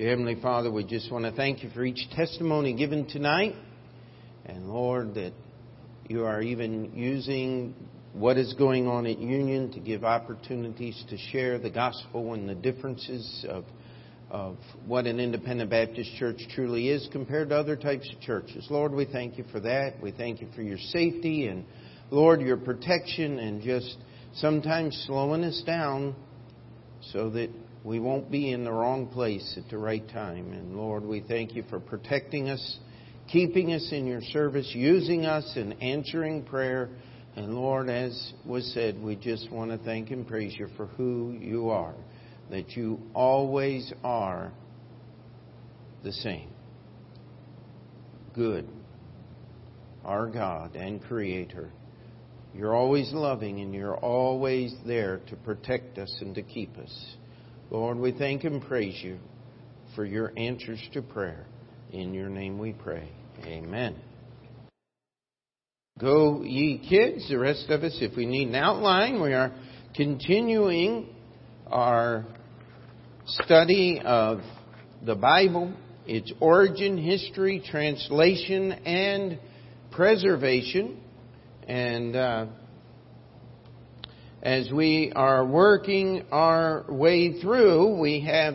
Dear Heavenly Father, we just want to thank you for each testimony given tonight. And Lord, that you are even using what is going on at Union to give opportunities to share the gospel and the differences of, of what an independent Baptist church truly is compared to other types of churches. Lord, we thank you for that. We thank you for your safety and, Lord, your protection and just sometimes slowing us down so that we won't be in the wrong place at the right time. And Lord, we thank you for protecting us, keeping us in your service, using us in answering prayer. And Lord, as was said, we just want to thank and praise you for who you are, that you always are the same. Good, our God and Creator. You're always loving and you're always there to protect us and to keep us. Lord, we thank and praise you for your answers to prayer. In your name we pray. Amen. Go, ye kids. The rest of us, if we need an outline, we are continuing our study of the Bible, its origin, history, translation, and preservation. And uh, as we are working our way through, we have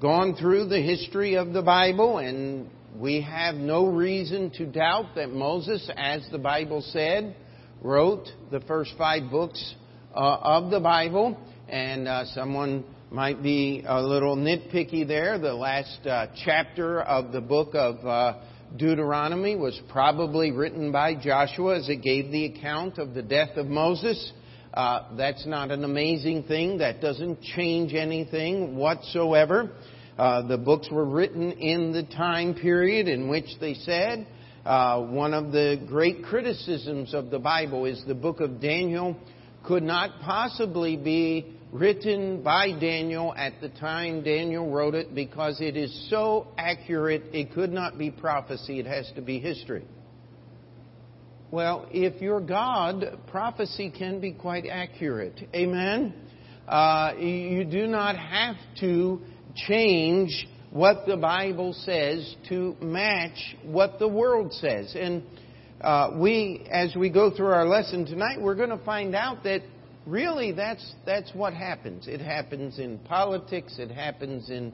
gone through the history of the Bible and we have no reason to doubt that Moses, as the Bible said, wrote the first five books uh, of the Bible. And uh, someone might be a little nitpicky there. The last uh, chapter of the book of uh, Deuteronomy was probably written by Joshua as it gave the account of the death of Moses. Uh, that's not an amazing thing. That doesn't change anything whatsoever. Uh, the books were written in the time period in which they said. Uh, one of the great criticisms of the Bible is the book of Daniel could not possibly be written by Daniel at the time Daniel wrote it because it is so accurate it could not be prophecy, it has to be history. Well, if you're God, prophecy can be quite accurate. Amen? Uh, you do not have to change what the Bible says to match what the world says. And uh, we, as we go through our lesson tonight, we're going to find out that really that's, that's what happens. It happens in politics, it happens in,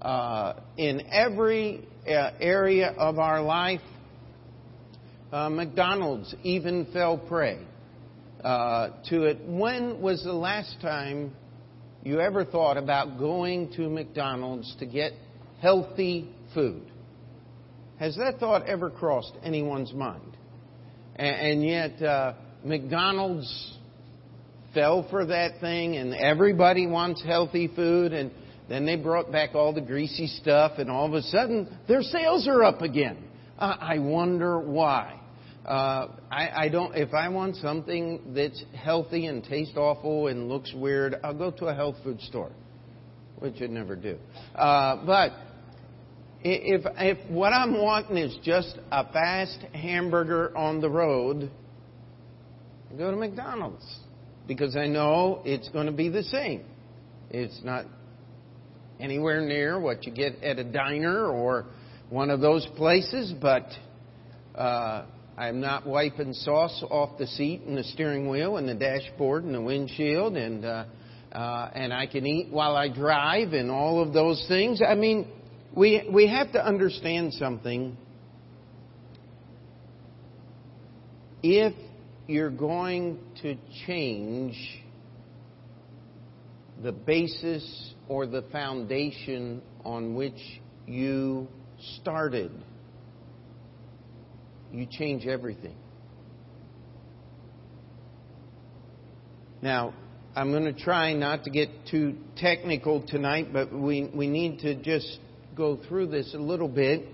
uh, in every uh, area of our life. Uh, McDonald's even fell prey uh, to it. When was the last time you ever thought about going to McDonald's to get healthy food? Has that thought ever crossed anyone's mind? And, and yet, uh, McDonald's fell for that thing, and everybody wants healthy food, and then they brought back all the greasy stuff, and all of a sudden, their sales are up again. Uh, I wonder why. Uh, I, I don't. If I want something that's healthy and tastes awful and looks weird, I'll go to a health food store, which I never do. Uh, but if if what I'm wanting is just a fast hamburger on the road, I go to McDonald's because I know it's going to be the same. It's not anywhere near what you get at a diner or one of those places, but. Uh, I'm not wiping sauce off the seat and the steering wheel and the dashboard and the windshield and uh, uh, and I can eat while I drive and all of those things. I mean, we we have to understand something. If you're going to change the basis or the foundation on which you started you change everything. Now, I'm going to try not to get too technical tonight, but we, we need to just go through this a little bit.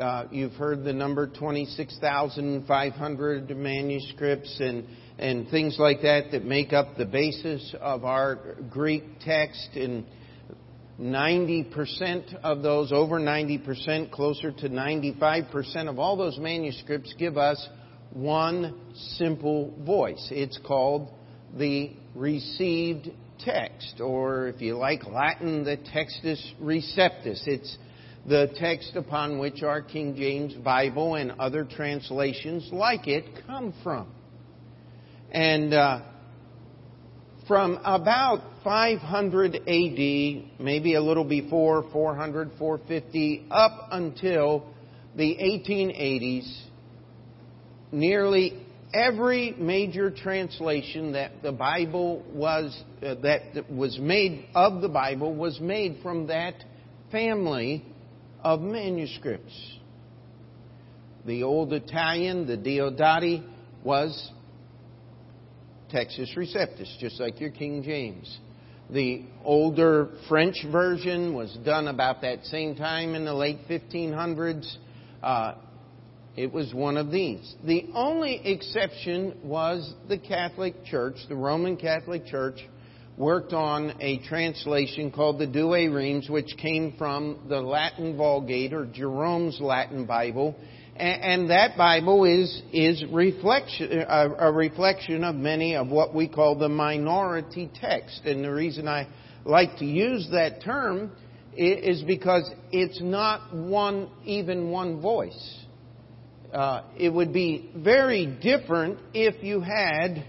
Uh, you've heard the number 26,500 manuscripts and, and things like that that make up the basis of our Greek text. And 90% of those, over 90%, closer to 95% of all those manuscripts give us one simple voice. It's called the received text, or if you like Latin, the Textus Receptus. It's the text upon which our King James Bible and other translations like it come from. And uh, from about 500 AD, maybe a little before 400, 450, up until the 1880s, nearly every major translation that the Bible was uh, that was made of the Bible was made from that family of manuscripts. The old Italian, the Diodati, was Textus Receptus, just like your King James. The older French version was done about that same time in the late 1500s. Uh, it was one of these. The only exception was the Catholic Church, the Roman Catholic Church, worked on a translation called the Douay-Rheims, which came from the Latin Vulgate or Jerome's Latin Bible. And that Bible is, is reflection, a reflection of many of what we call the minority text. And the reason I like to use that term is because it's not one, even one voice. Uh, it would be very different if you had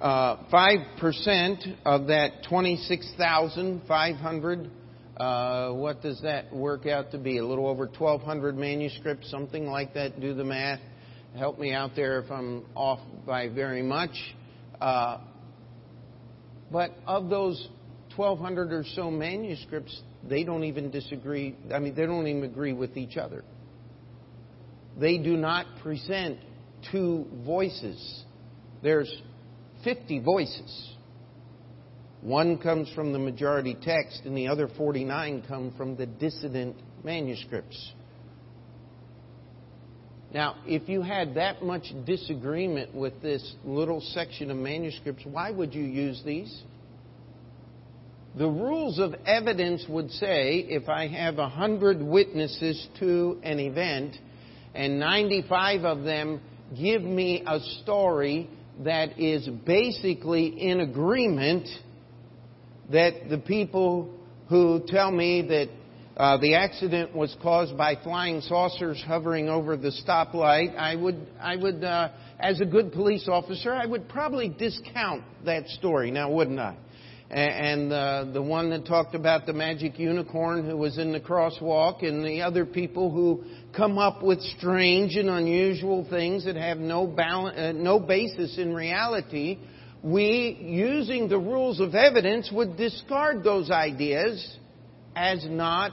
uh, 5% of that 26,500. Uh, what does that work out to be? A little over 1,200 manuscripts, something like that. Do the math. Help me out there if I'm off by very much. Uh, but of those 1,200 or so manuscripts, they don't even disagree. I mean, they don't even agree with each other they do not present two voices. There's 50 voices. One comes from the majority text, and the other 49 come from the dissident manuscripts. Now, if you had that much disagreement with this little section of manuscripts, why would you use these? The rules of evidence would say if I have a hundred witnesses to an event, and 95 of them give me a story that is basically in agreement that the people who tell me that uh, the accident was caused by flying saucers hovering over the stoplight, I would, I would, uh, as a good police officer, I would probably discount that story. Now, wouldn't I? and uh, the one that talked about the magic unicorn who was in the crosswalk, and the other people who come up with strange and unusual things that have no, balance, uh, no basis in reality, we, using the rules of evidence, would discard those ideas as not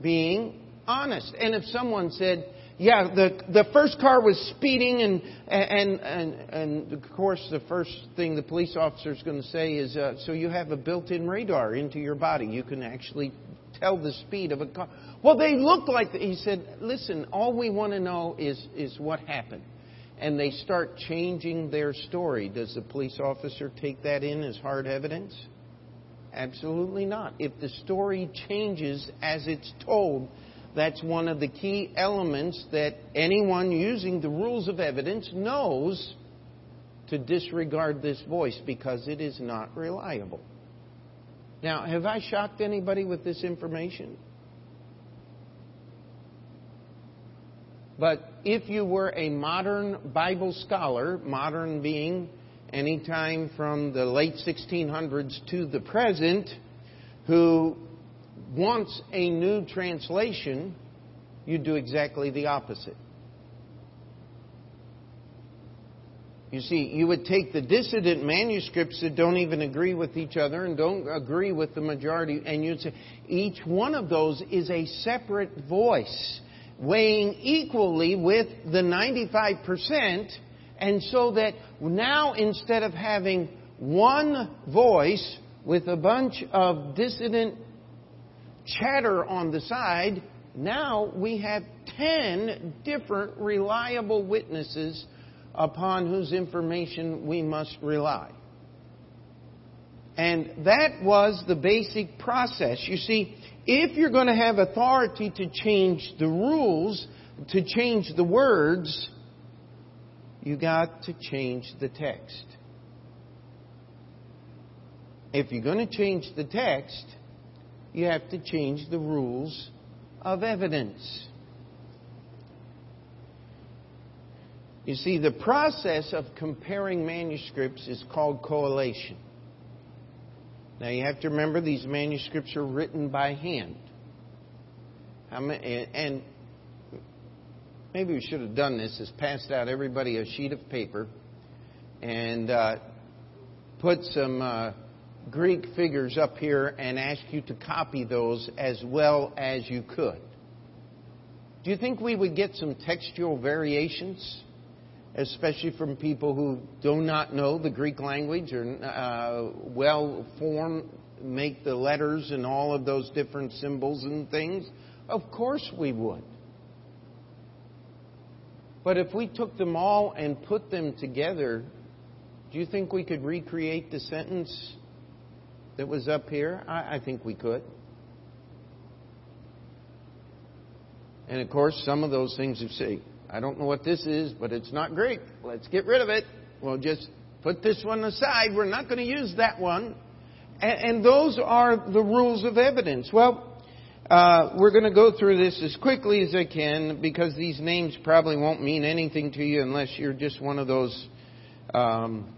being honest. And if someone said, yeah, the the first car was speeding, and and and and of course the first thing the police officer is going to say is, uh, so you have a built-in radar into your body. You can actually tell the speed of a car. Well, they look like he said. Listen, all we want to know is is what happened, and they start changing their story. Does the police officer take that in as hard evidence? Absolutely not. If the story changes as it's told that's one of the key elements that anyone using the rules of evidence knows to disregard this voice because it is not reliable. Now, have I shocked anybody with this information? But if you were a modern Bible scholar, modern being any time from the late 1600s to the present, who wants a new translation, you'd do exactly the opposite. You see, you would take the dissident manuscripts that don't even agree with each other and don't agree with the majority, and you'd say each one of those is a separate voice, weighing equally with the 95%, and so that now instead of having one voice with a bunch of dissident chatter on the side, now we have 10 different reliable witnesses upon whose information we must rely. And that was the basic process. You see, if you're going to have authority to change the rules, to change the words, you got to change the text. if you're going to change the text, you have to change the rules of evidence. You see, the process of comparing manuscripts is called collation. Now, you have to remember these manuscripts are written by hand. And maybe we should have done this is passed out everybody a sheet of paper and uh, put some uh, Greek figures up here and ask you to copy those as well as you could. Do you think we would get some textual variations, especially from people who do not know the Greek language or uh, well form, make the letters and all of those different symbols and things? Of course we would. But if we took them all and put them together, do you think we could recreate the sentence that was up here? I, I think we could. And of course, some of those things you say, I don't know what this is, but it's not Greek. Let's get rid of it. We'll just put this one aside. We're not going to use that one. And, and those are the rules of evidence. Well, uh, we're going to go through this as quickly as I can because these names probably won't mean anything to you unless you're just one of those um,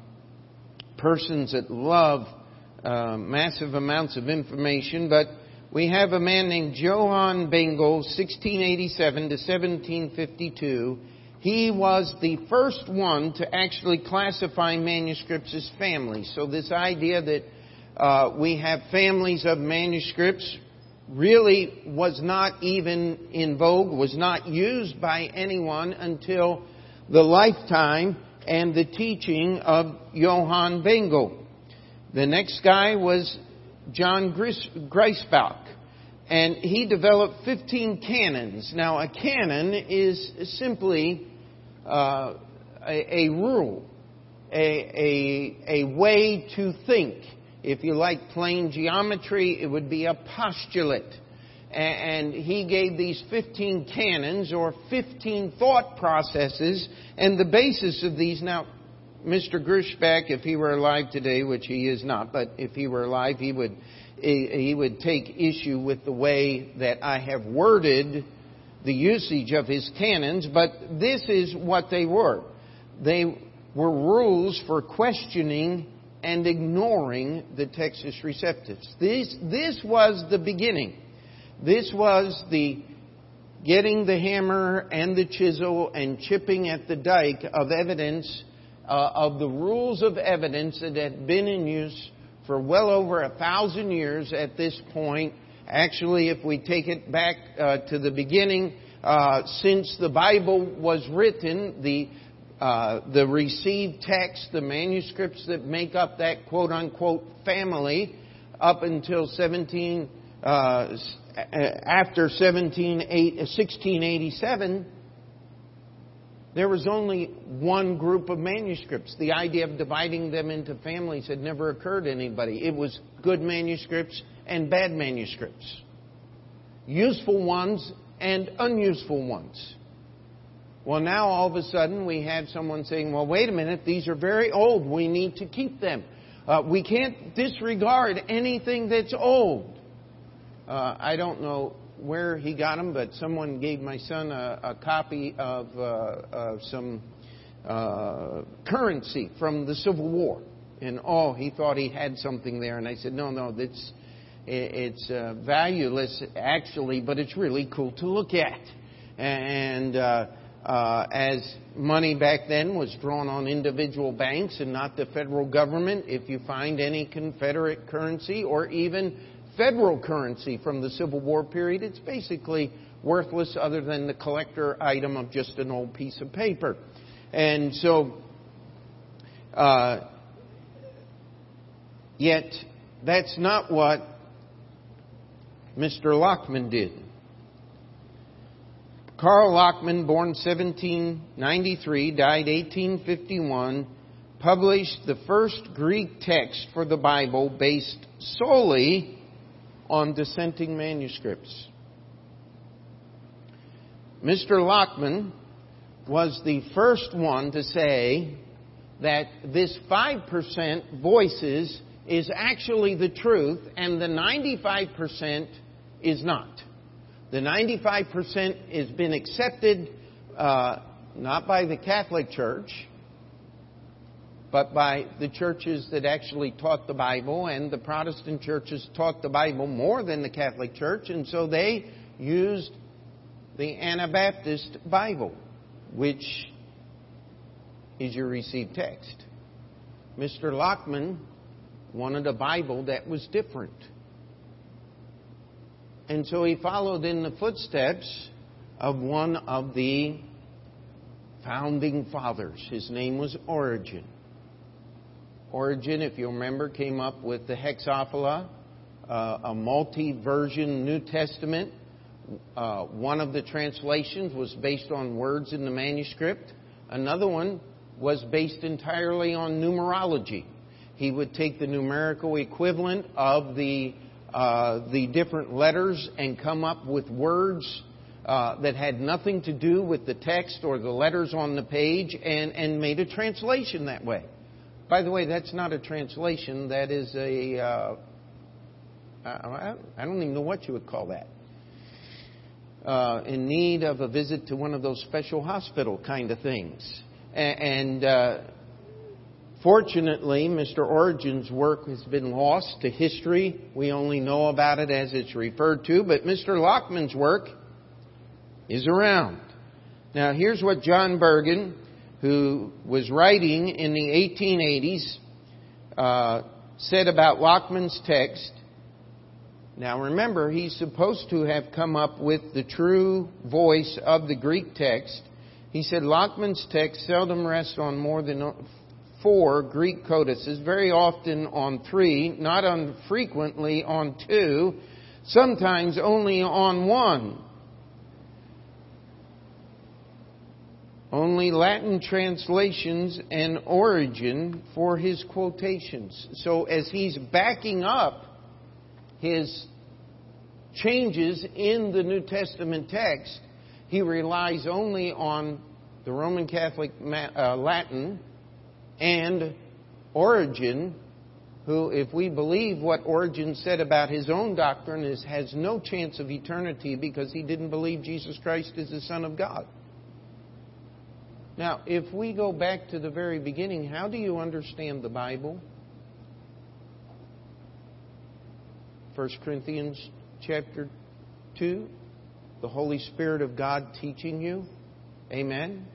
persons that love uh, massive amounts of information, but we have a man named Johann Bengel, 1687 to 1752. He was the first one to actually classify manuscripts as families. So this idea that uh, we have families of manuscripts really was not even in vogue, was not used by anyone until the lifetime and the teaching of Johann Bengel. The next guy was John Griesbach, and he developed 15 canons. Now, a canon is simply uh, a, a, rule, a, a, a way to think. If you like plain geometry, it would be a postulate. And he gave these 15 canons or 15 thought processes, and the basis of these. Now, Mr. Griesbach, if he were alive today, which he is not, but if he were alive, he would he would take issue with the way that I have worded the usage of his canons, but this is what they were. They were rules for questioning and ignoring the Textus Receptus. This, this was the beginning. This was the getting the hammer and the chisel and chipping at the dike of evidence uh, of the rules of evidence that had been in use for well over a thousand years at this point. Actually, if we take it back uh, to the beginning, uh, since the Bible was written, the uh, the received text, the manuscripts that make up that quote unquote family, up until 17 uh, after 17, 1687 there was only one group of manuscripts. The idea of dividing them into families had never occurred to anybody. It was good manuscripts and bad manuscripts, useful ones and unuseful ones. Well, now all of a sudden we have someone saying, well, wait a minute, these are very old. We need to keep them. Uh, we can't disregard anything that's old. Uh, I don't know where he got them, but someone gave my son a, a copy of, uh, of some uh, currency from the Civil War. And oh, he thought he had something there. And I said, no, no, that's, it's uh, valueless actually, but it's really cool to look at. And uh, uh, as money back then was drawn on individual banks and not the federal government, if you find any Confederate currency or even federal currency from the Civil War period, it's basically worthless other than the collector item of just an old piece of paper. And so, uh, yet, that's not what Mr. Lachmann did. Carl Lachmann, born 1793, died 1851, published the first Greek text for the Bible based solely on dissenting manuscripts. Mr. Lachmann was the first one to say that this 5% voices is actually the truth, and the 95% is not. The 95% has been accepted uh, not by the Catholic Church, but by the churches that actually taught the Bible, and the Protestant churches taught the Bible more than the Catholic Church, and so they used the Anabaptist Bible, which is your received text. Mr. Lachmann wanted a Bible that was different. And so he followed in the footsteps of one of the founding fathers. His name was Origen. Origen, if you remember, came up with the Hexapla, uh, a multi version New Testament. Uh, one of the translations was based on words in the manuscript, another one was based entirely on numerology. He would take the numerical equivalent of the, uh, the different letters and come up with words uh, that had nothing to do with the text or the letters on the page and, and made a translation that way. By the way, that's not a translation. That is a uh, I don't even know what you would call that. Uh, in need of a visit to one of those special hospital kind of things. And uh, fortunately, Mr. Origen's work has been lost to history. We only know about it as it's referred to, but Mr. Lachmann's work is around. Now, here's what John Burgon who was writing in the 1880s, uh, said about Lachmann's text. Now remember, he's supposed to have come up with the true voice of the Greek text. He said Lachmann's text seldom rests on more than four Greek codices, very often on three, not unfrequently on two, sometimes only on one. Only Latin translations and Origen for his quotations. So as he's backing up his changes in the New Testament text, he relies only on the Roman Catholic uh, Latin and Origen, who, if we believe what Origen said about his own doctrine, is, has no chance of eternity because he didn't believe Jesus Christ is the Son of God. Now, if we go back to the very beginning, how do you understand the Bible? 1 Corinthians chapter 2, the Holy Spirit of God teaching you. Amen.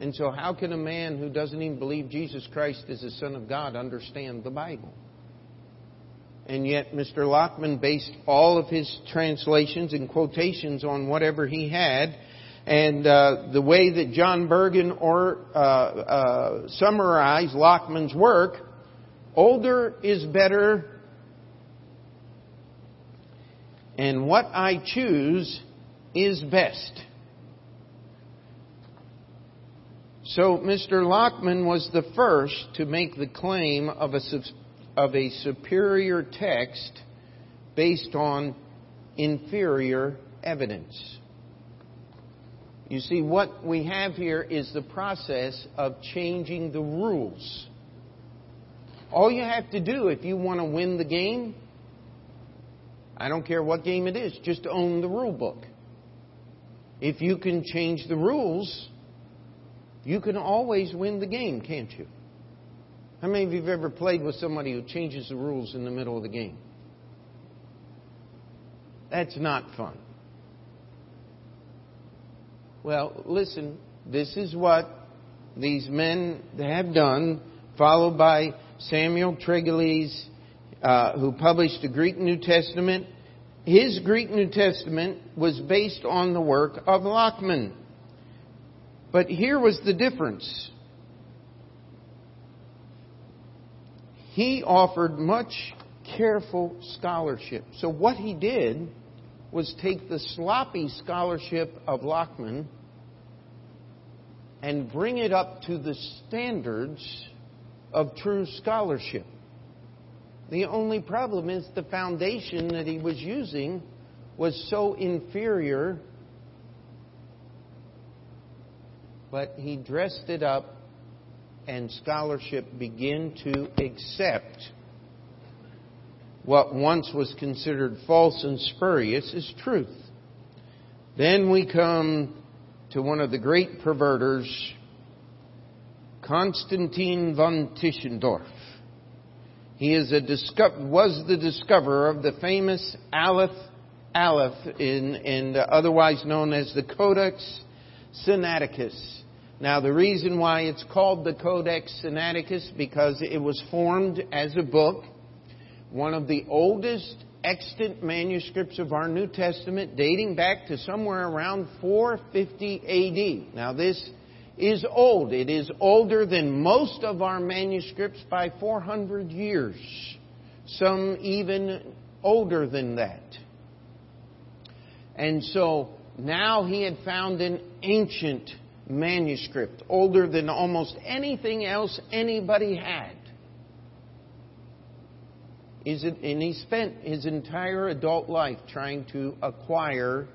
And so, how can a man who doesn't even believe Jesus Christ is the Son of God understand the Bible? And yet, Mr. Lachmann based all of his translations and quotations on whatever he had and uh, the way that John Burgon or, uh, uh, summarized Lachmann's work, older is better, and what I choose is best. So Mr. Lachmann was the first to make the claim of a, of a superior text based on inferior evidence. You see, what we have here is the process of changing the rules. All you have to do if you want to win the game, I don't care what game it is, just own the rule book. If you can change the rules, you can always win the game, can't you? How many of you have ever played with somebody who changes the rules in the middle of the game? That's not fun. Well, listen, this is what these men have done, followed by Samuel Tregelles, uh, who published the Greek New Testament. His Greek New Testament was based on the work of Lachmann. But here was the difference. He offered much careful scholarship. So what he did was take the sloppy scholarship of Lachmann and bring it up to the standards of true scholarship. The only problem is the foundation that he was using was so inferior, but he dressed it up and scholarship began to accept what once was considered false and spurious is truth. Then we come to one of the great perverters, Constantine von Tischendorf. He is a was the discoverer of the famous Aleph Aleph, in, in otherwise known as the Codex Sinaiticus. Now, the reason why it's called the Codex Sinaiticus because it was formed as a book, one of the oldest extant manuscripts of our New Testament, dating back to somewhere around 450 AD. Now, this is old. It is older than most of our manuscripts by 400 years. Some even older than that. And so now he had found an ancient manuscript, older than almost anything else anybody had. And he spent his entire adult life trying to acquire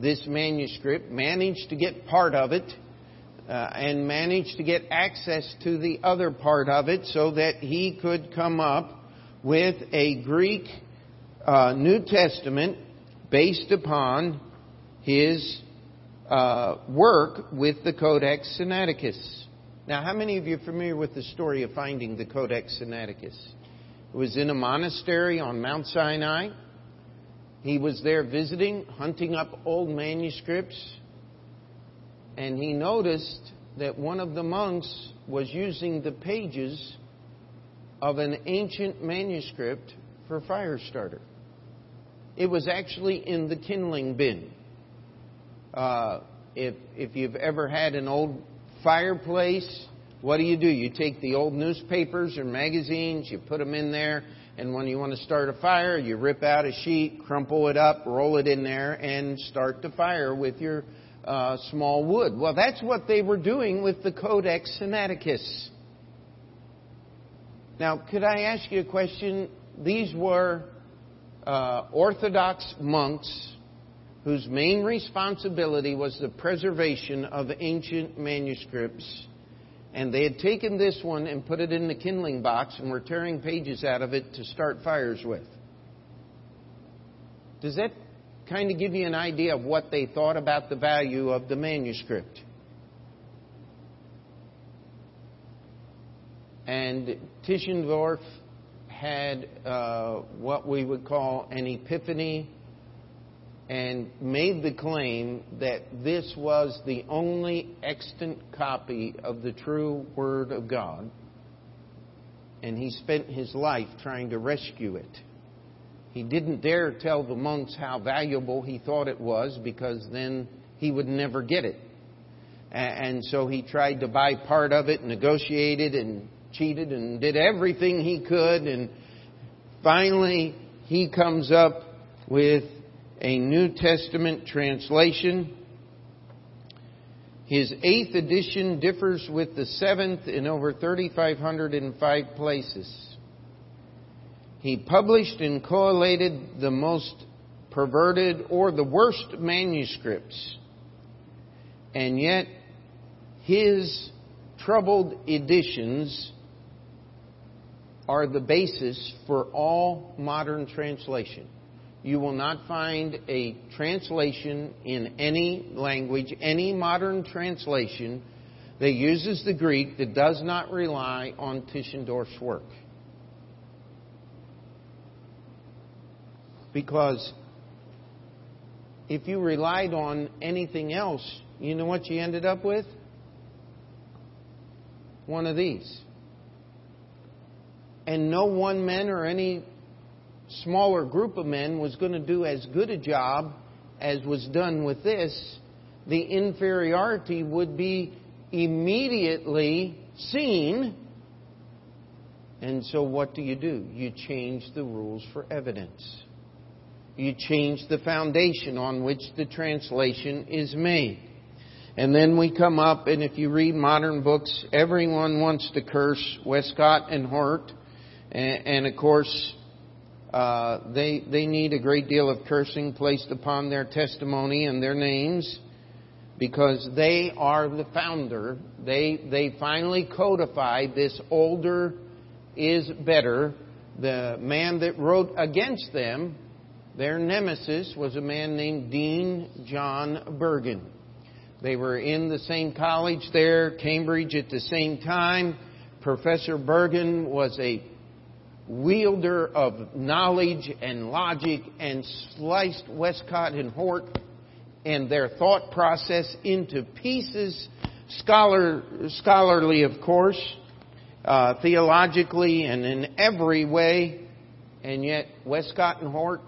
this manuscript, managed to get part of it, uh, and managed to get access to the other part of it so that he could come up with a Greek uh, New Testament based upon his uh, work with the Codex Sinaiticus. Now, how many of you are familiar with the story of finding the Codex Sinaiticus? Was in a monastery on Mount Sinai. He was there visiting, hunting up old manuscripts, and he noticed that one of the monks was using the pages of an ancient manuscript for fire starter. It was actually in the kindling bin. Uh, if, if you've ever had an old fireplace, what do you do? You take the old newspapers or magazines, you put them in there, and when you want to start a fire, you rip out a sheet, crumple it up, roll it in there, and start the fire with your uh, small wood. Well, that's what they were doing with the Codex Sinaiticus. Now, could I ask you a question? These were uh, Orthodox monks whose main responsibility was the preservation of ancient manuscripts. And they had taken this one and put it in the kindling box and were tearing pages out of it to start fires with. Does that kind of give you an idea of what they thought about the value of the manuscript? And Tischendorf had uh, what we would call an epiphany and made the claim that this was the only extant copy of the true Word of God. And he spent his life trying to rescue it. He didn't dare tell the monks how valuable he thought it was because then he would never get it. And so he tried to buy part of it, negotiated, and cheated and did everything he could. And finally, he comes up with a New Testament translation. His eighth edition differs with the seventh in over 3,505 places. He published and collated the most perverted or the worst manuscripts. And yet, his troubled editions are the basis for all modern translation. You will not find a translation in any language, any modern translation that uses the Greek that does not rely on Tischendorf's work. Because if you relied on anything else, you know what you ended up with? One of these and no one man or any smaller group of men was going to do as good a job as was done with this, the inferiority would be immediately seen. And so, what do you do? You change the rules for evidence. You change the foundation on which the translation is made. And then we come up, and if you read modern books, everyone wants to curse Westcott and Hort and, and of course, uh, they, they need a great deal of cursing placed upon their testimony and their names. because they are the founder. They, they finally codified this older is better. The man that wrote against them, their nemesis, was a man named Dean John Burgon. They were in the same college there, Cambridge at the same time. Professor Burgon was a wielder of knowledge and logic and sliced Westcott and Hort and their thought process into pieces, scholar, scholarly, of course, uh, theologically, and in every way. And yet, Westcott and Hort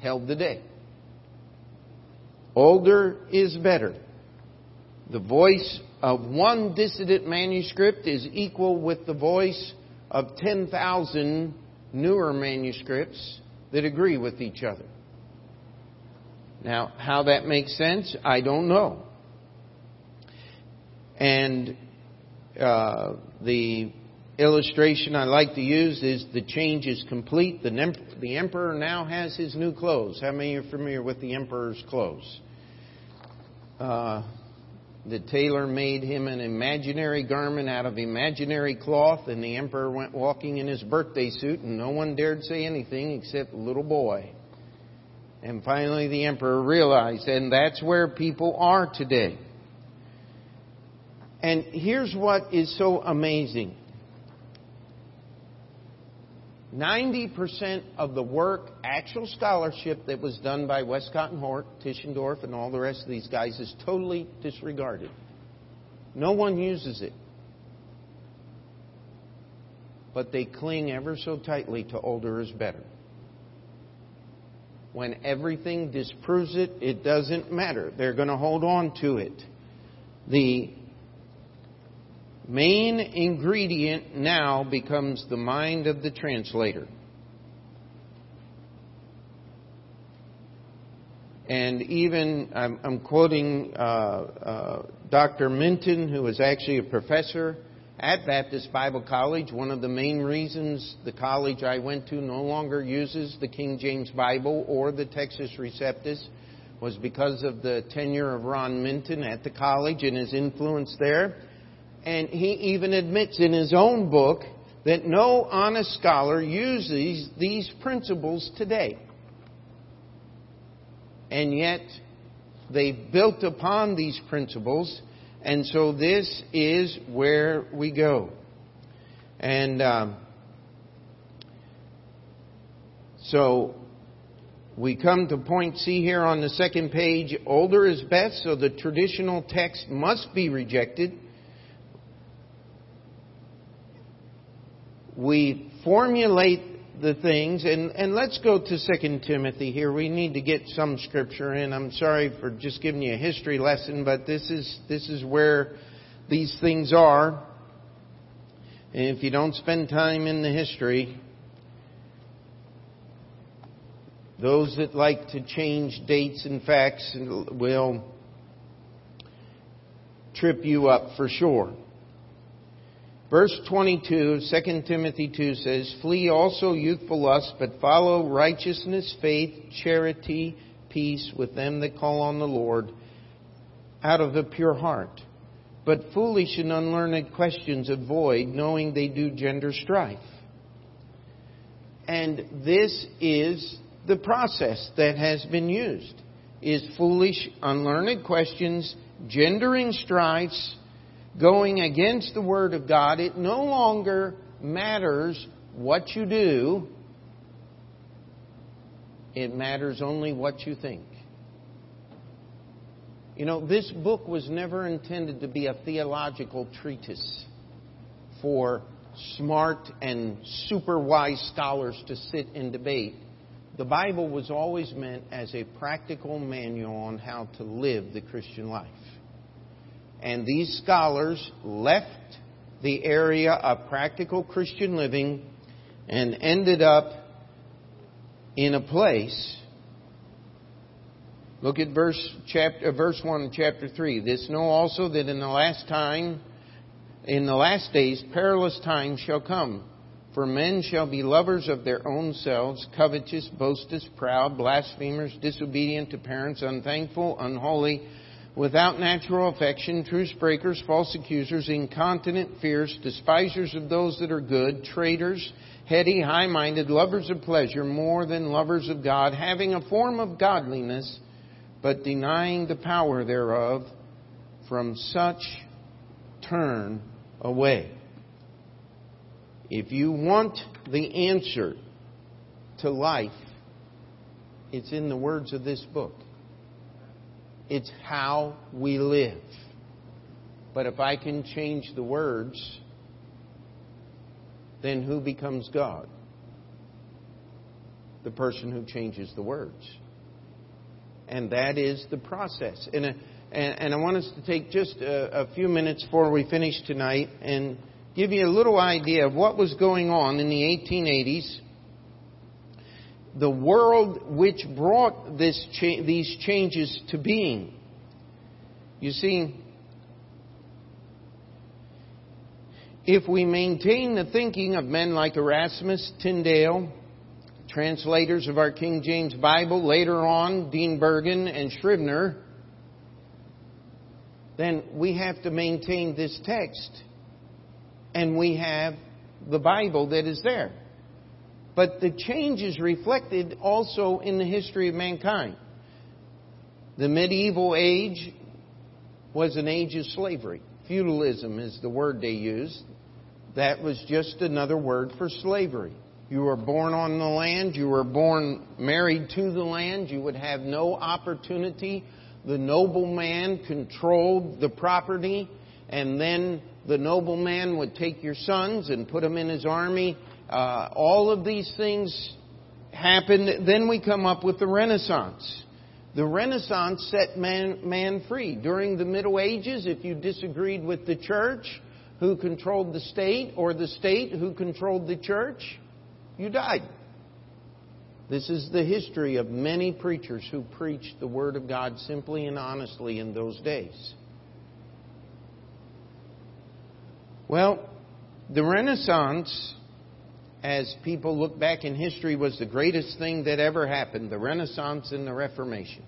held the day. Older is better. The voice of one dissident manuscript is equal with the voice of 10,000 newer manuscripts that agree with each other. Now, how that makes sense, I don't know. And uh, the illustration I like to use is the change is complete. The, the emperor now has his new clothes. How many are familiar with the emperor's clothes? Uh, the tailor made him an imaginary garment out of imaginary cloth, and the emperor went walking in his birthday suit, and no one dared say anything except little boy. And finally, the emperor realized, and that's where people are today. And here's what is so amazing 90% of the work, actual scholarship that was done by Westcott and Hort, Tischendorf, and all the rest of these guys is totally disregarded. No one uses it. But they cling ever so tightly to older is better. When everything disproves it, it doesn't matter. They're going to hold on to it. The main ingredient now becomes the mind of the translator. And even, I'm, I'm quoting uh, uh, Dr. Minton, who was actually a professor at Baptist Bible College. One of the main reasons the college I went to no longer uses the King James Bible or the Textus Receptus was because of the tenure of Ron Minton at the college and his influence there. And he even admits in his own book that no honest scholar uses these principles today. And yet, they built upon these principles, and so this is where we go. And um, so we come to point C here on the second page. Older is best, so the traditional text must be rejected. We formulate the things, and, and let's go to 2 Timothy here. We need to get some scripture in. I'm sorry for just giving you a history lesson, but this is, this is where these things are. And if you don't spend time in the history, those that like to change dates and facts will trip you up for sure. Verse 22 2 Timothy 2 says, Flee also youthful lust, but follow righteousness, faith, charity, peace with them that call on the Lord out of a pure heart. But foolish and unlearned questions avoid, knowing they do gender strife. And this is the process that has been used. Is foolish, unlearned questions, gendering strifes, going against the Word of God, it no longer matters what you do, it matters only what you think. You know, this book was never intended to be a theological treatise for smart and super wise scholars to sit and debate. The Bible was always meant as a practical manual on how to live the Christian life. And these scholars left the area of practical Christian living and ended up in a place. Look at verse chapter uh, verse one of chapter three. This know also that in the last time, in the last days, perilous times shall come. For men shall be lovers of their own selves, covetous, boasters, proud, blasphemers, disobedient to parents, unthankful, unholy without natural affection, truce breakers, false accusers, incontinent, fierce, despisers of those that are good, traitors, heady, high minded, lovers of pleasure more than lovers of God, having a form of godliness, but denying the power thereof. From such turn away. If you want the answer to life, it's in the words of this book. It's how we live. But if I can change the words, then who becomes God? The person who changes the words. And that is the process. And, and, and I want us to take just a, a few minutes before we finish tonight and give you a little idea of what was going on in the 1880s the world which brought cha- these changes to being. You see, if we maintain the thinking of men like Erasmus, Tyndale, translators of our King James Bible, later on Dean Burgon and Scrivener, then we have to maintain this text. And we have the Bible that is there. But the change is reflected also in the history of mankind. The medieval age was an age of slavery. Feudalism is the word they used. That was just another word for slavery. You were born on the land, you were born married to the land, you would have no opportunity. The nobleman controlled the property, and then the nobleman would take your sons and put them in his army uh, all of these things happened. Then we come up with the Renaissance. The Renaissance set man, man free. During the Middle Ages, if you disagreed with the church, who controlled the state, or the state who controlled the church, you died. This is the history of many preachers who preached the Word of God simply and honestly in those days. Well, the Renaissance as people look back in history, was the greatest thing that ever happened the Renaissance and the Reformation.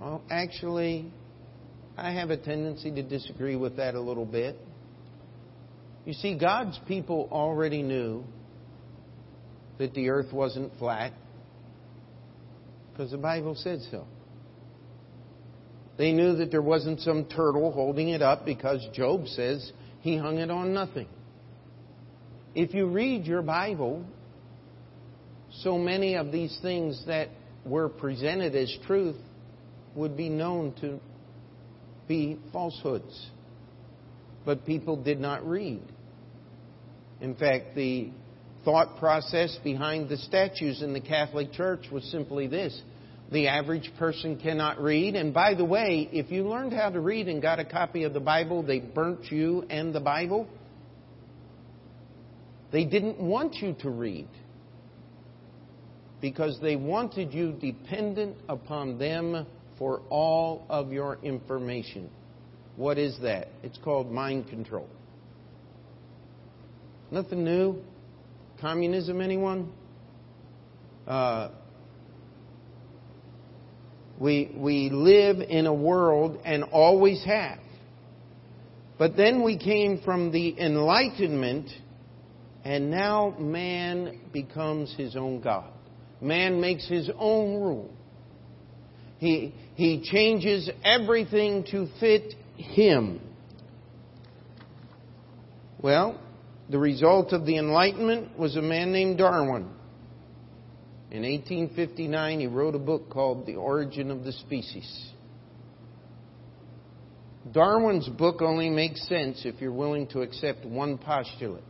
Well, actually, I have a tendency to disagree with that a little bit. You see, God's people already knew that the earth wasn't flat because the Bible said so. They knew that there wasn't some turtle holding it up because Job says he hung it on nothing. If you read your Bible, so many of these things that were presented as truth would be known to be falsehoods. But people did not read. In fact, the thought process behind the statues in the Catholic Church was simply this the average person cannot read. And by the way, if you learned how to read and got a copy of the Bible, they burnt you and the Bible. They didn't want you to read because they wanted you dependent upon them for all of your information. What is that? It's called mind control. Nothing new. Communism, anyone? Uh, we, we live in a world and always have. But then we came from the Enlightenment and now man becomes his own God. Man makes his own rule. He, he changes everything to fit him. Well, the result of the Enlightenment was a man named Darwin. In 1859, he wrote a book called The Origin of the Species. Darwin's book only makes sense if you're willing to accept one postulate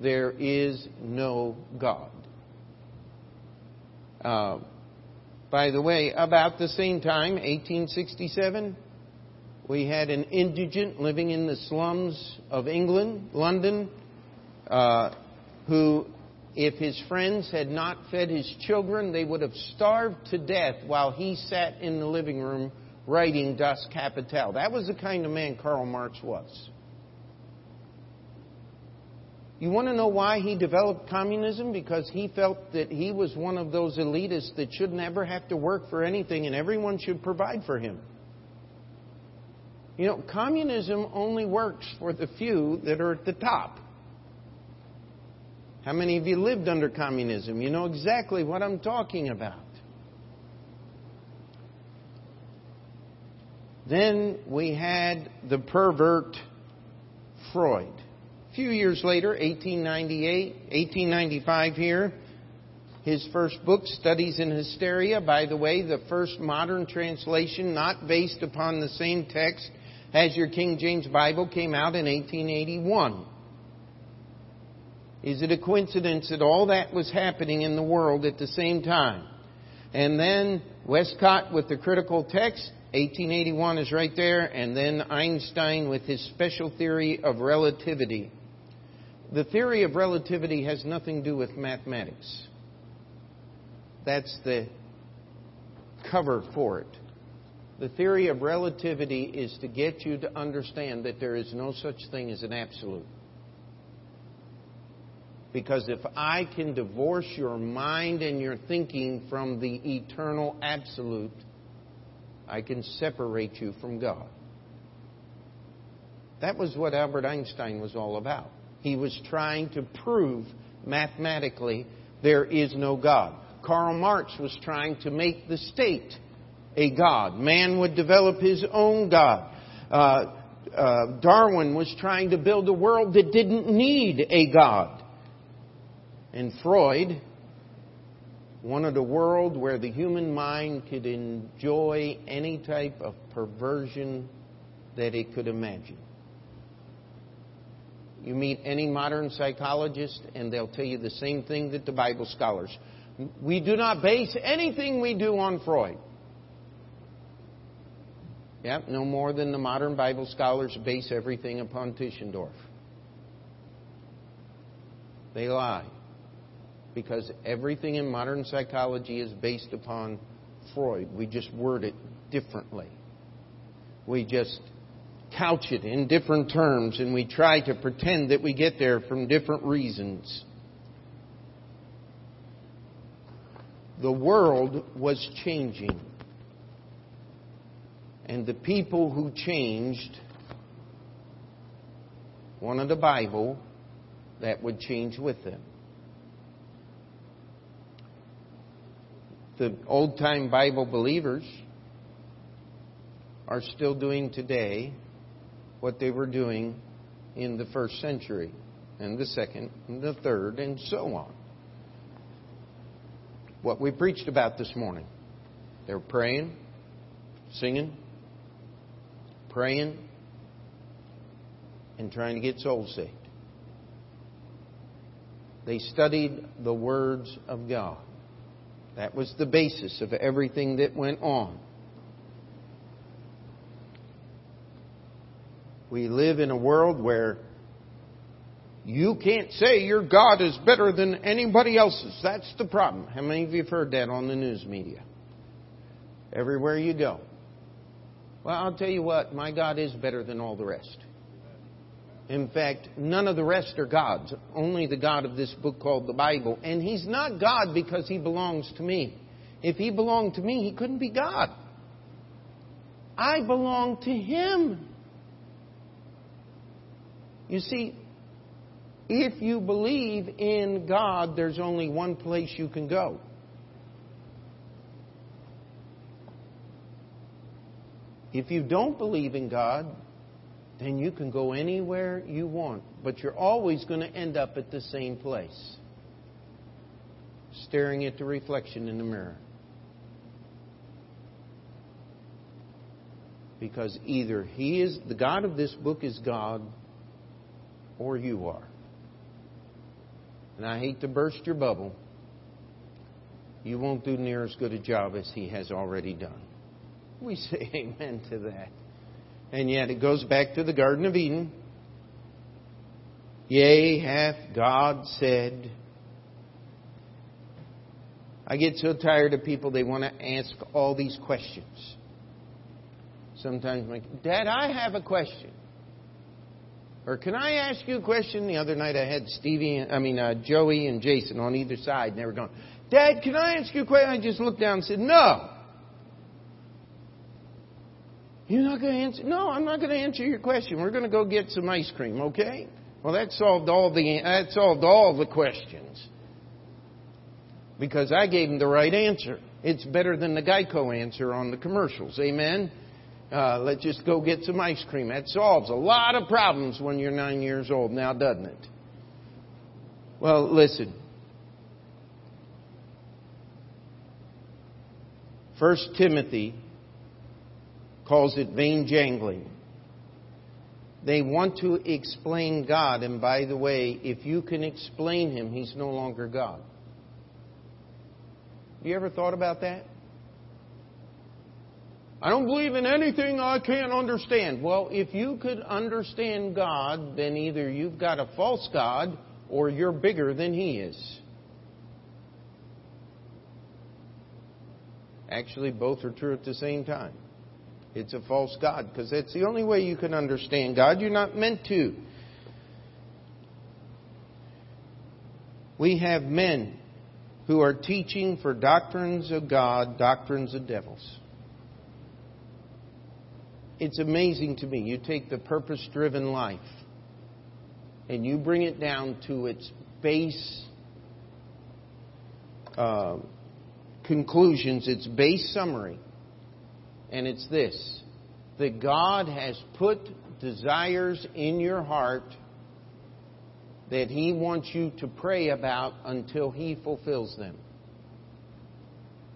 there is no God. Uh, by the way, about the same time, 1867, we had an indigent living in the slums of England, London, uh, who, if his friends had not fed his children, they would have starved to death while he sat in the living room writing Das Kapital. That was the kind of man Karl Marx was. You want to know why he developed communism? Because he felt that he was one of those elitists that should never have to work for anything and everyone should provide for him. You know, communism only works for the few that are at the top. How many of you lived under communism? You know exactly what I'm talking about. Then we had the pervert Freud. Few years later, 1898, 1895 here, his first book, Studies in Hysteria, by the way, the first modern translation, not based upon the same text as your King James Bible, came out in 1881. Is it a coincidence that all that was happening in the world at the same time? And then Westcott with the critical text, 1881 is right there, and then Einstein with his special theory of relativity. The theory of relativity has nothing to do with mathematics. That's the cover for it. The theory of relativity is to get you to understand that there is no such thing as an absolute. Because if I can divorce your mind and your thinking from the eternal absolute, I can separate you from God. That was what Albert Einstein was all about. He was trying to prove mathematically there is no God. Karl Marx was trying to make the state a God. Man would develop his own God. Uh, uh, Darwin was trying to build a world that didn't need a God. And Freud wanted a world where the human mind could enjoy any type of perversion that it could imagine. You meet any modern psychologist, and they'll tell you the same thing that the Bible scholars. We do not base anything we do on Freud. Yep, no more than the modern Bible scholars base everything upon Tischendorf. They lie because everything in modern psychology is based upon Freud. We just word it differently. We just couch it in different terms and we try to pretend that we get there from different reasons. The world was changing. And the people who changed wanted a Bible that would change with them. the old time Bible believers are still doing today what they were doing in the first century, and the second, and the third, and so on. What we preached about this morning. They were praying, singing, praying, and trying to get souls saved. They studied the words of God. That was the basis of everything that went on. We live in a world where you can't say your God is better than anybody else's. That's the problem. How many of you have heard that on the news media? Everywhere you go. Well, I'll tell you what, my God is better than all the rest. In fact, none of the rest are gods, only the God of this book called the Bible. And He's not God because He belongs to me. If He belonged to me, He couldn't be God. I belong to Him. You see, if you believe in God, there's only one place you can go. If you don't believe in God, then you can go anywhere you want. But you're always going to end up at the same place staring at the reflection in the mirror. Because either He is, the God of this book is God, or you are. And I hate to burst your bubble. You won't do near as good a job as He has already done. We say amen to that. And yet it goes back to the Garden of Eden. Yea, hath God said. I get so tired of people, they want to ask all these questions. Sometimes I'm like, Dad, I have a question. Or can I ask you a question? The other night I had Stevie, I mean uh, Joey and Jason on either side, and they were going, "Dad, can I ask you a question?" I just looked down and said, "No." You're not going to answer? No, I'm not going to answer your question. We're going to go get some ice cream, okay? Well, that solved all the that solved all the questions because I gave him the right answer. It's better than the Geico answer on the commercials. Amen. Uh, let's just go get some ice cream. That solves a lot of problems when you're nine years old now, doesn't it? Well, listen. First Timothy calls it vain jangling. They want to explain God, and by the way, if you can explain Him, He's no longer God. You ever thought about that? I don't believe in anything I can't understand. Well, if you could understand God, then either you've got a false God or you're bigger than He is. Actually, both are true at the same time. It's a false God because that's the only way you can understand God. You're not meant to. We have men who are teaching for doctrines of God, doctrines of devils. It's amazing to me. You take the purpose driven life and you bring it down to its base uh, conclusions, its base summary, and it's this that God has put desires in your heart that He wants you to pray about until He fulfills them.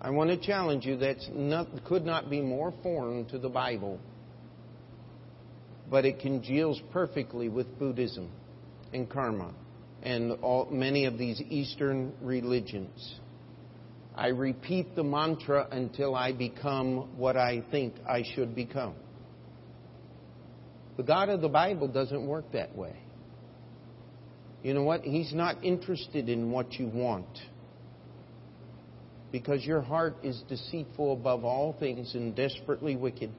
I want to challenge you that could not be more foreign to the Bible, but it congeals perfectly with Buddhism and karma and all, many of these Eastern religions. I repeat the mantra until I become what I think I should become. The God of the Bible doesn't work that way. You know what? He's not interested in what you want. Because your heart is deceitful above all things and desperately wicked.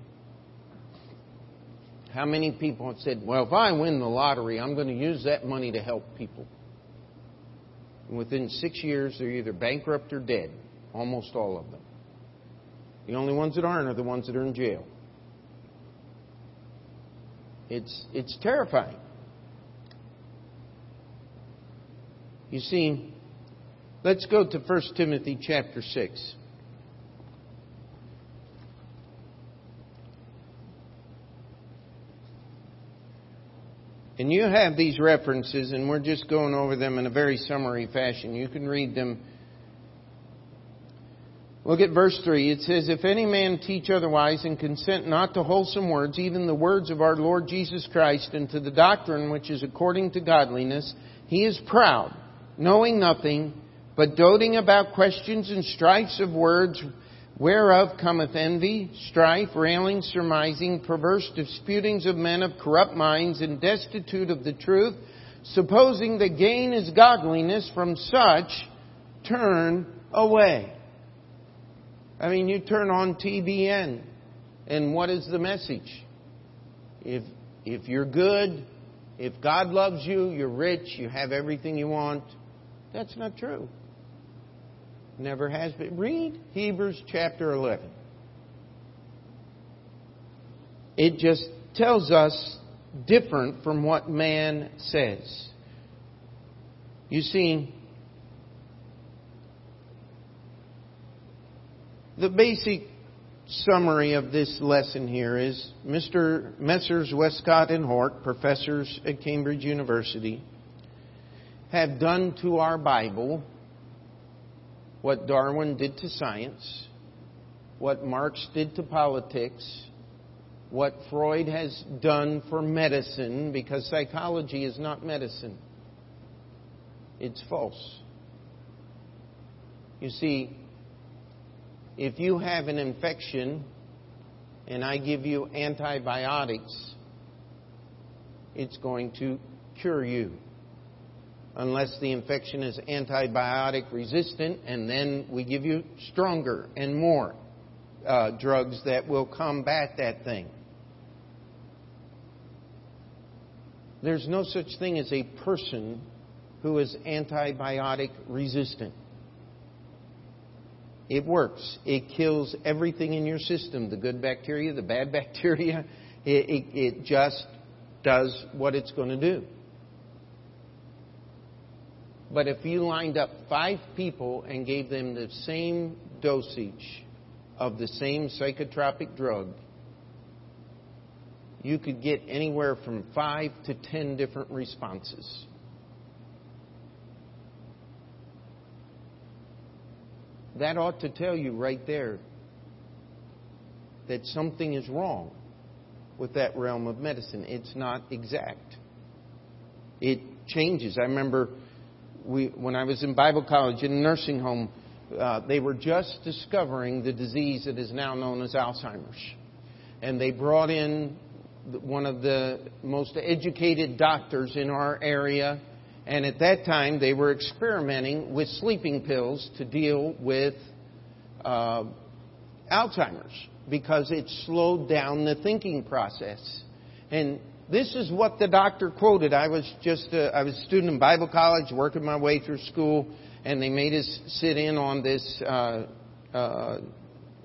How many people have said, Well, if I win the lottery, I'm going to use that money to help people? And within six years, they're either bankrupt or dead. Almost all of them. The only ones that aren't are the ones that are in jail. It's, it's terrifying. You see, let's go to 1 Timothy chapter 6. And you have these references, and we're just going over them in a very summary fashion. You can read them. Look at verse 3. It says, If any man teach otherwise and consent not to wholesome words, even the words of our Lord Jesus Christ, and to the doctrine which is according to godliness, he is proud knowing nothing, but doting about questions and strifes of words, whereof cometh envy, strife, railing, surmising, perverse disputings of men of corrupt minds, and destitute of the truth, supposing that gain is godliness, from such turn away. I mean, you turn on TBN, and what is the message? If, if you're good, if God loves you, you're rich, you have everything you want, that's not true. Never has been. Read Hebrews chapter 11. It just tells us different from what man says. You see, the basic summary of this lesson here is Mr. Messrs. Westcott and Hort, professors at Cambridge University, have done to our Bible what Darwin did to science, what Marx did to politics, what Freud has done for medicine, because psychology is not medicine. It's false. You see, if you have an infection and I give you antibiotics, it's going to cure you unless the infection is antibiotic resistant, and then we give you stronger and more uh, drugs that will combat that thing. There's no such thing as a person who is antibiotic resistant. It works. It kills everything in your system the good bacteria, the bad bacteria. It, it, it just does what it's going to do. But if you lined up five people and gave them the same dosage of the same psychotropic drug, you could get anywhere from five to ten different responses. That ought to tell you right there that something is wrong with that realm of medicine. It's not exact. It changes. I remember we, when I was in Bible college in a nursing home, uh, they were just discovering the disease that is now known as Alzheimer's. And they brought in one of the most educated doctors in our area. And at that time, they were experimenting with sleeping pills to deal with uh, Alzheimer's because it slowed down the thinking process. And this is what the doctor quoted. I was just a, I was a student in Bible college, working my way through school, and they made us sit in on this uh, uh,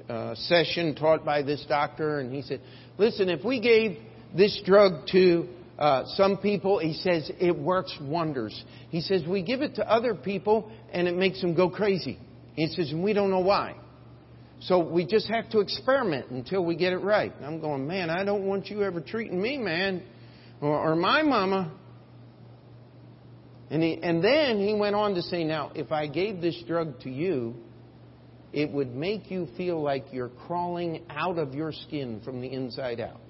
uh, session taught by this doctor, and he said, "Listen, if we gave this drug to uh, some people, he says it works wonders. He says we give it to other people, and it makes them go crazy. He says, and we don't know why." So we just have to experiment until we get it right. I'm going, man, I don't want you ever treating me, man, or, or my mama. And, he, and then he went on to say, now, if I gave this drug to you, it would make you feel like you're crawling out of your skin from the inside out.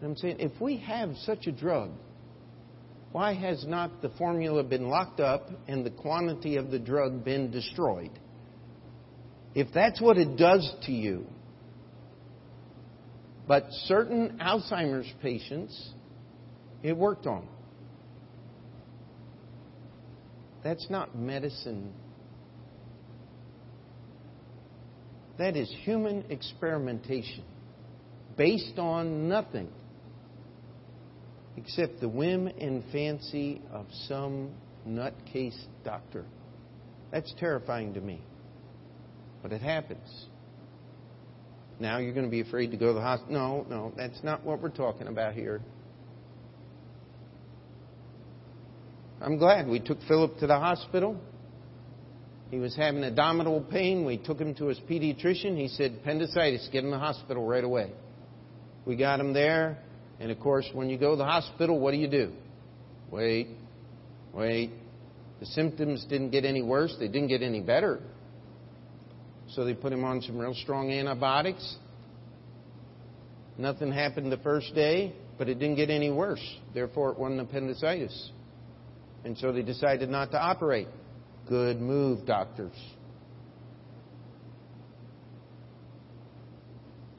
And I'm saying, if we have such a drug, why has not the formula been locked up and the quantity of the drug been destroyed? If that's what it does to you, but certain Alzheimer's patients, it worked on. That's not medicine. That is human experimentation based on nothing except the whim and fancy of some nutcase doctor. That's terrifying to me. But it happens. Now you're going to be afraid to go to the hospital. No, no, that's not what we're talking about here. I'm glad we took Philip to the hospital. He was having abdominal pain. We took him to his pediatrician. He said, appendicitis, get him to the hospital right away. We got him there. And of course, when you go to the hospital, what do you do? Wait, wait. The symptoms didn't get any worse, they didn't get any better. So they put him on some real strong antibiotics. Nothing happened the first day, but it didn't get any worse. Therefore, it wasn't appendicitis. And so they decided not to operate. Good move, doctors.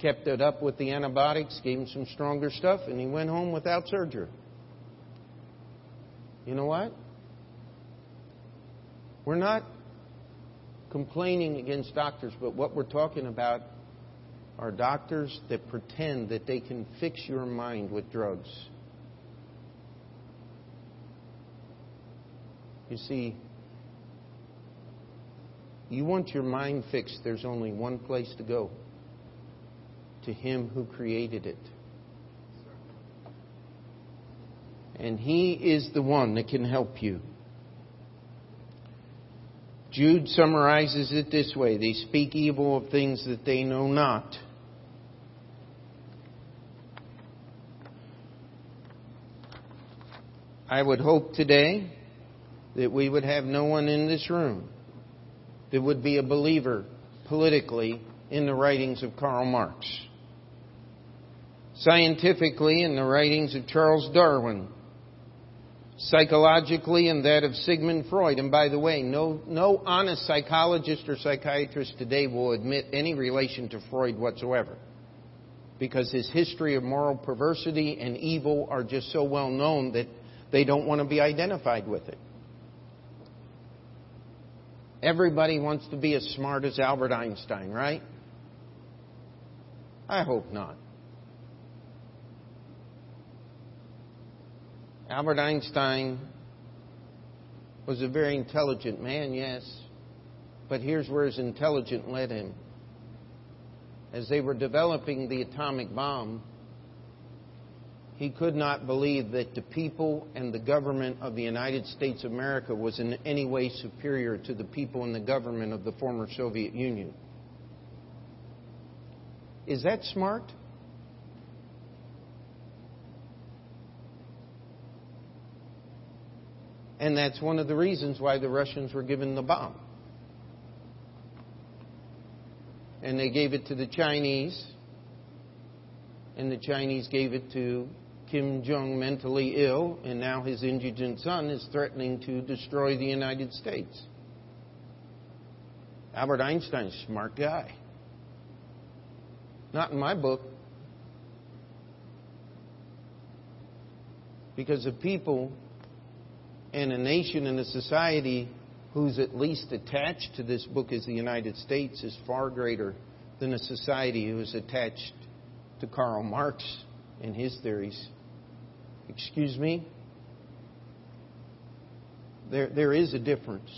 Kept it up with the antibiotics, gave him some stronger stuff, and he went home without surgery. You know what? We're not complaining against doctors, but what we're talking about are doctors that pretend that they can fix your mind with drugs. You see, you want your mind fixed, there's only one place to go to Him who created it. And He is the one that can help you. Jude summarizes it this way They speak evil of things that they know not. I would hope today that we would have no one in this room that would be a believer politically in the writings of Karl Marx scientifically in the writings of Charles Darwin, psychologically in that of Sigmund Freud. And by the way, no, no honest psychologist or psychiatrist today will admit any relation to Freud whatsoever. Because his history of moral perversity and evil are just so well known that they don't want to be identified with it. Everybody wants to be as smart as Albert Einstein, right? I hope not. Albert Einstein was a very intelligent man, yes, but here's where his intelligence led him. As they were developing the atomic bomb, he could not believe that the people and the government of the United States of America was in any way superior to the people and the government of the former Soviet Union. Is that smart? And that's one of the reasons why the Russians were given the bomb. And they gave it to the Chinese, and the Chinese gave it to Kim Jong mentally ill, and now his indigent son is threatening to destroy the United States. Albert Einstein's a smart guy. Not in my book. Because the people and a nation and a society who's at least attached to this book as the United States is far greater than a society who is attached to Karl Marx and his theories. Excuse me? There, there is a difference.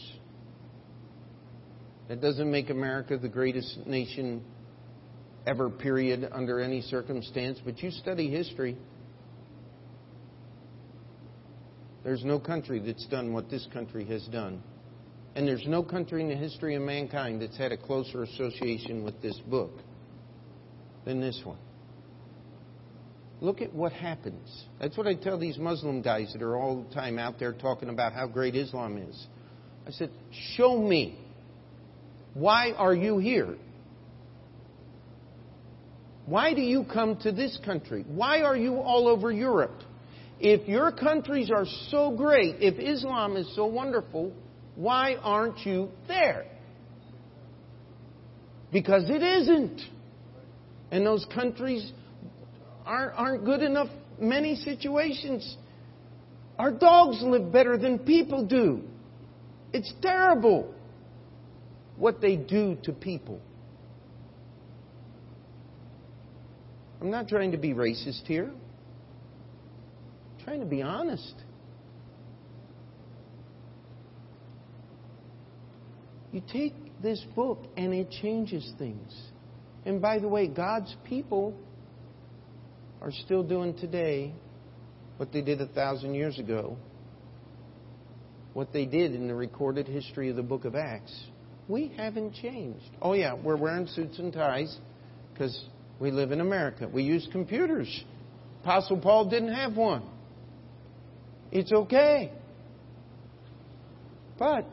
That doesn't make America the greatest nation ever, period, under any circumstance, but you study history. There's no country that's done what this country has done. And there's no country in the history of mankind that's had a closer association with this book than this one. Look at what happens. That's what I tell these Muslim guys that are all the time out there talking about how great Islam is. I said, Show me. Why are you here? Why do you come to this country? Why are you all over Europe? If your countries are so great, if Islam is so wonderful, why aren't you there? Because it isn't. And those countries aren't, aren't good enough many situations. Our dogs live better than people do. It's terrible what they do to people. I'm not trying to be racist here trying to be honest. You take this book and it changes things. And by the way, God's people are still doing today what they did a thousand years ago, what they did in the recorded history of the book of Acts. We haven't changed. Oh, yeah, we're wearing suits and ties because we live in America. We use computers. Apostle Paul didn't have one. It's okay. But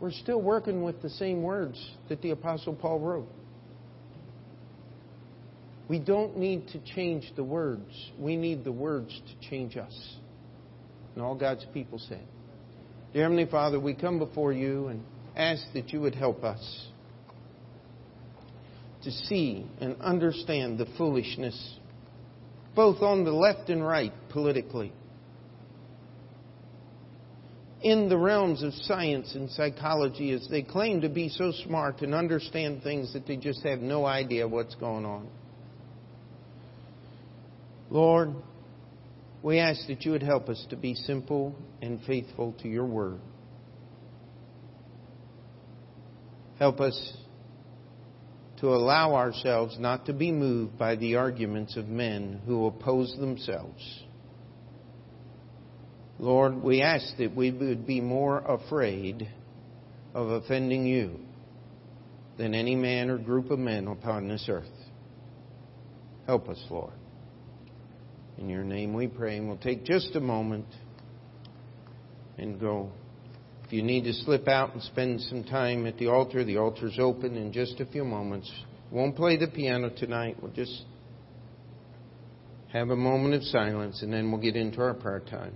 we're still working with the same words that the Apostle Paul wrote. We don't need to change the words. We need the words to change us. And all God's people said. Dear Heavenly Father, we come before you and ask that you would help us to see and understand the foolishness both on the left and right politically. In the realms of science and psychology, as they claim to be so smart and understand things that they just have no idea what's going on. Lord, we ask that you would help us to be simple and faithful to your word. Help us to allow ourselves not to be moved by the arguments of men who oppose themselves. Lord, we ask that we would be more afraid of offending you than any man or group of men upon this earth. Help us, Lord. In your name we pray, and we'll take just a moment and go. If you need to slip out and spend some time at the altar, the altar's open in just a few moments. Won't play the piano tonight. We'll just have a moment of silence and then we'll get into our prayer time.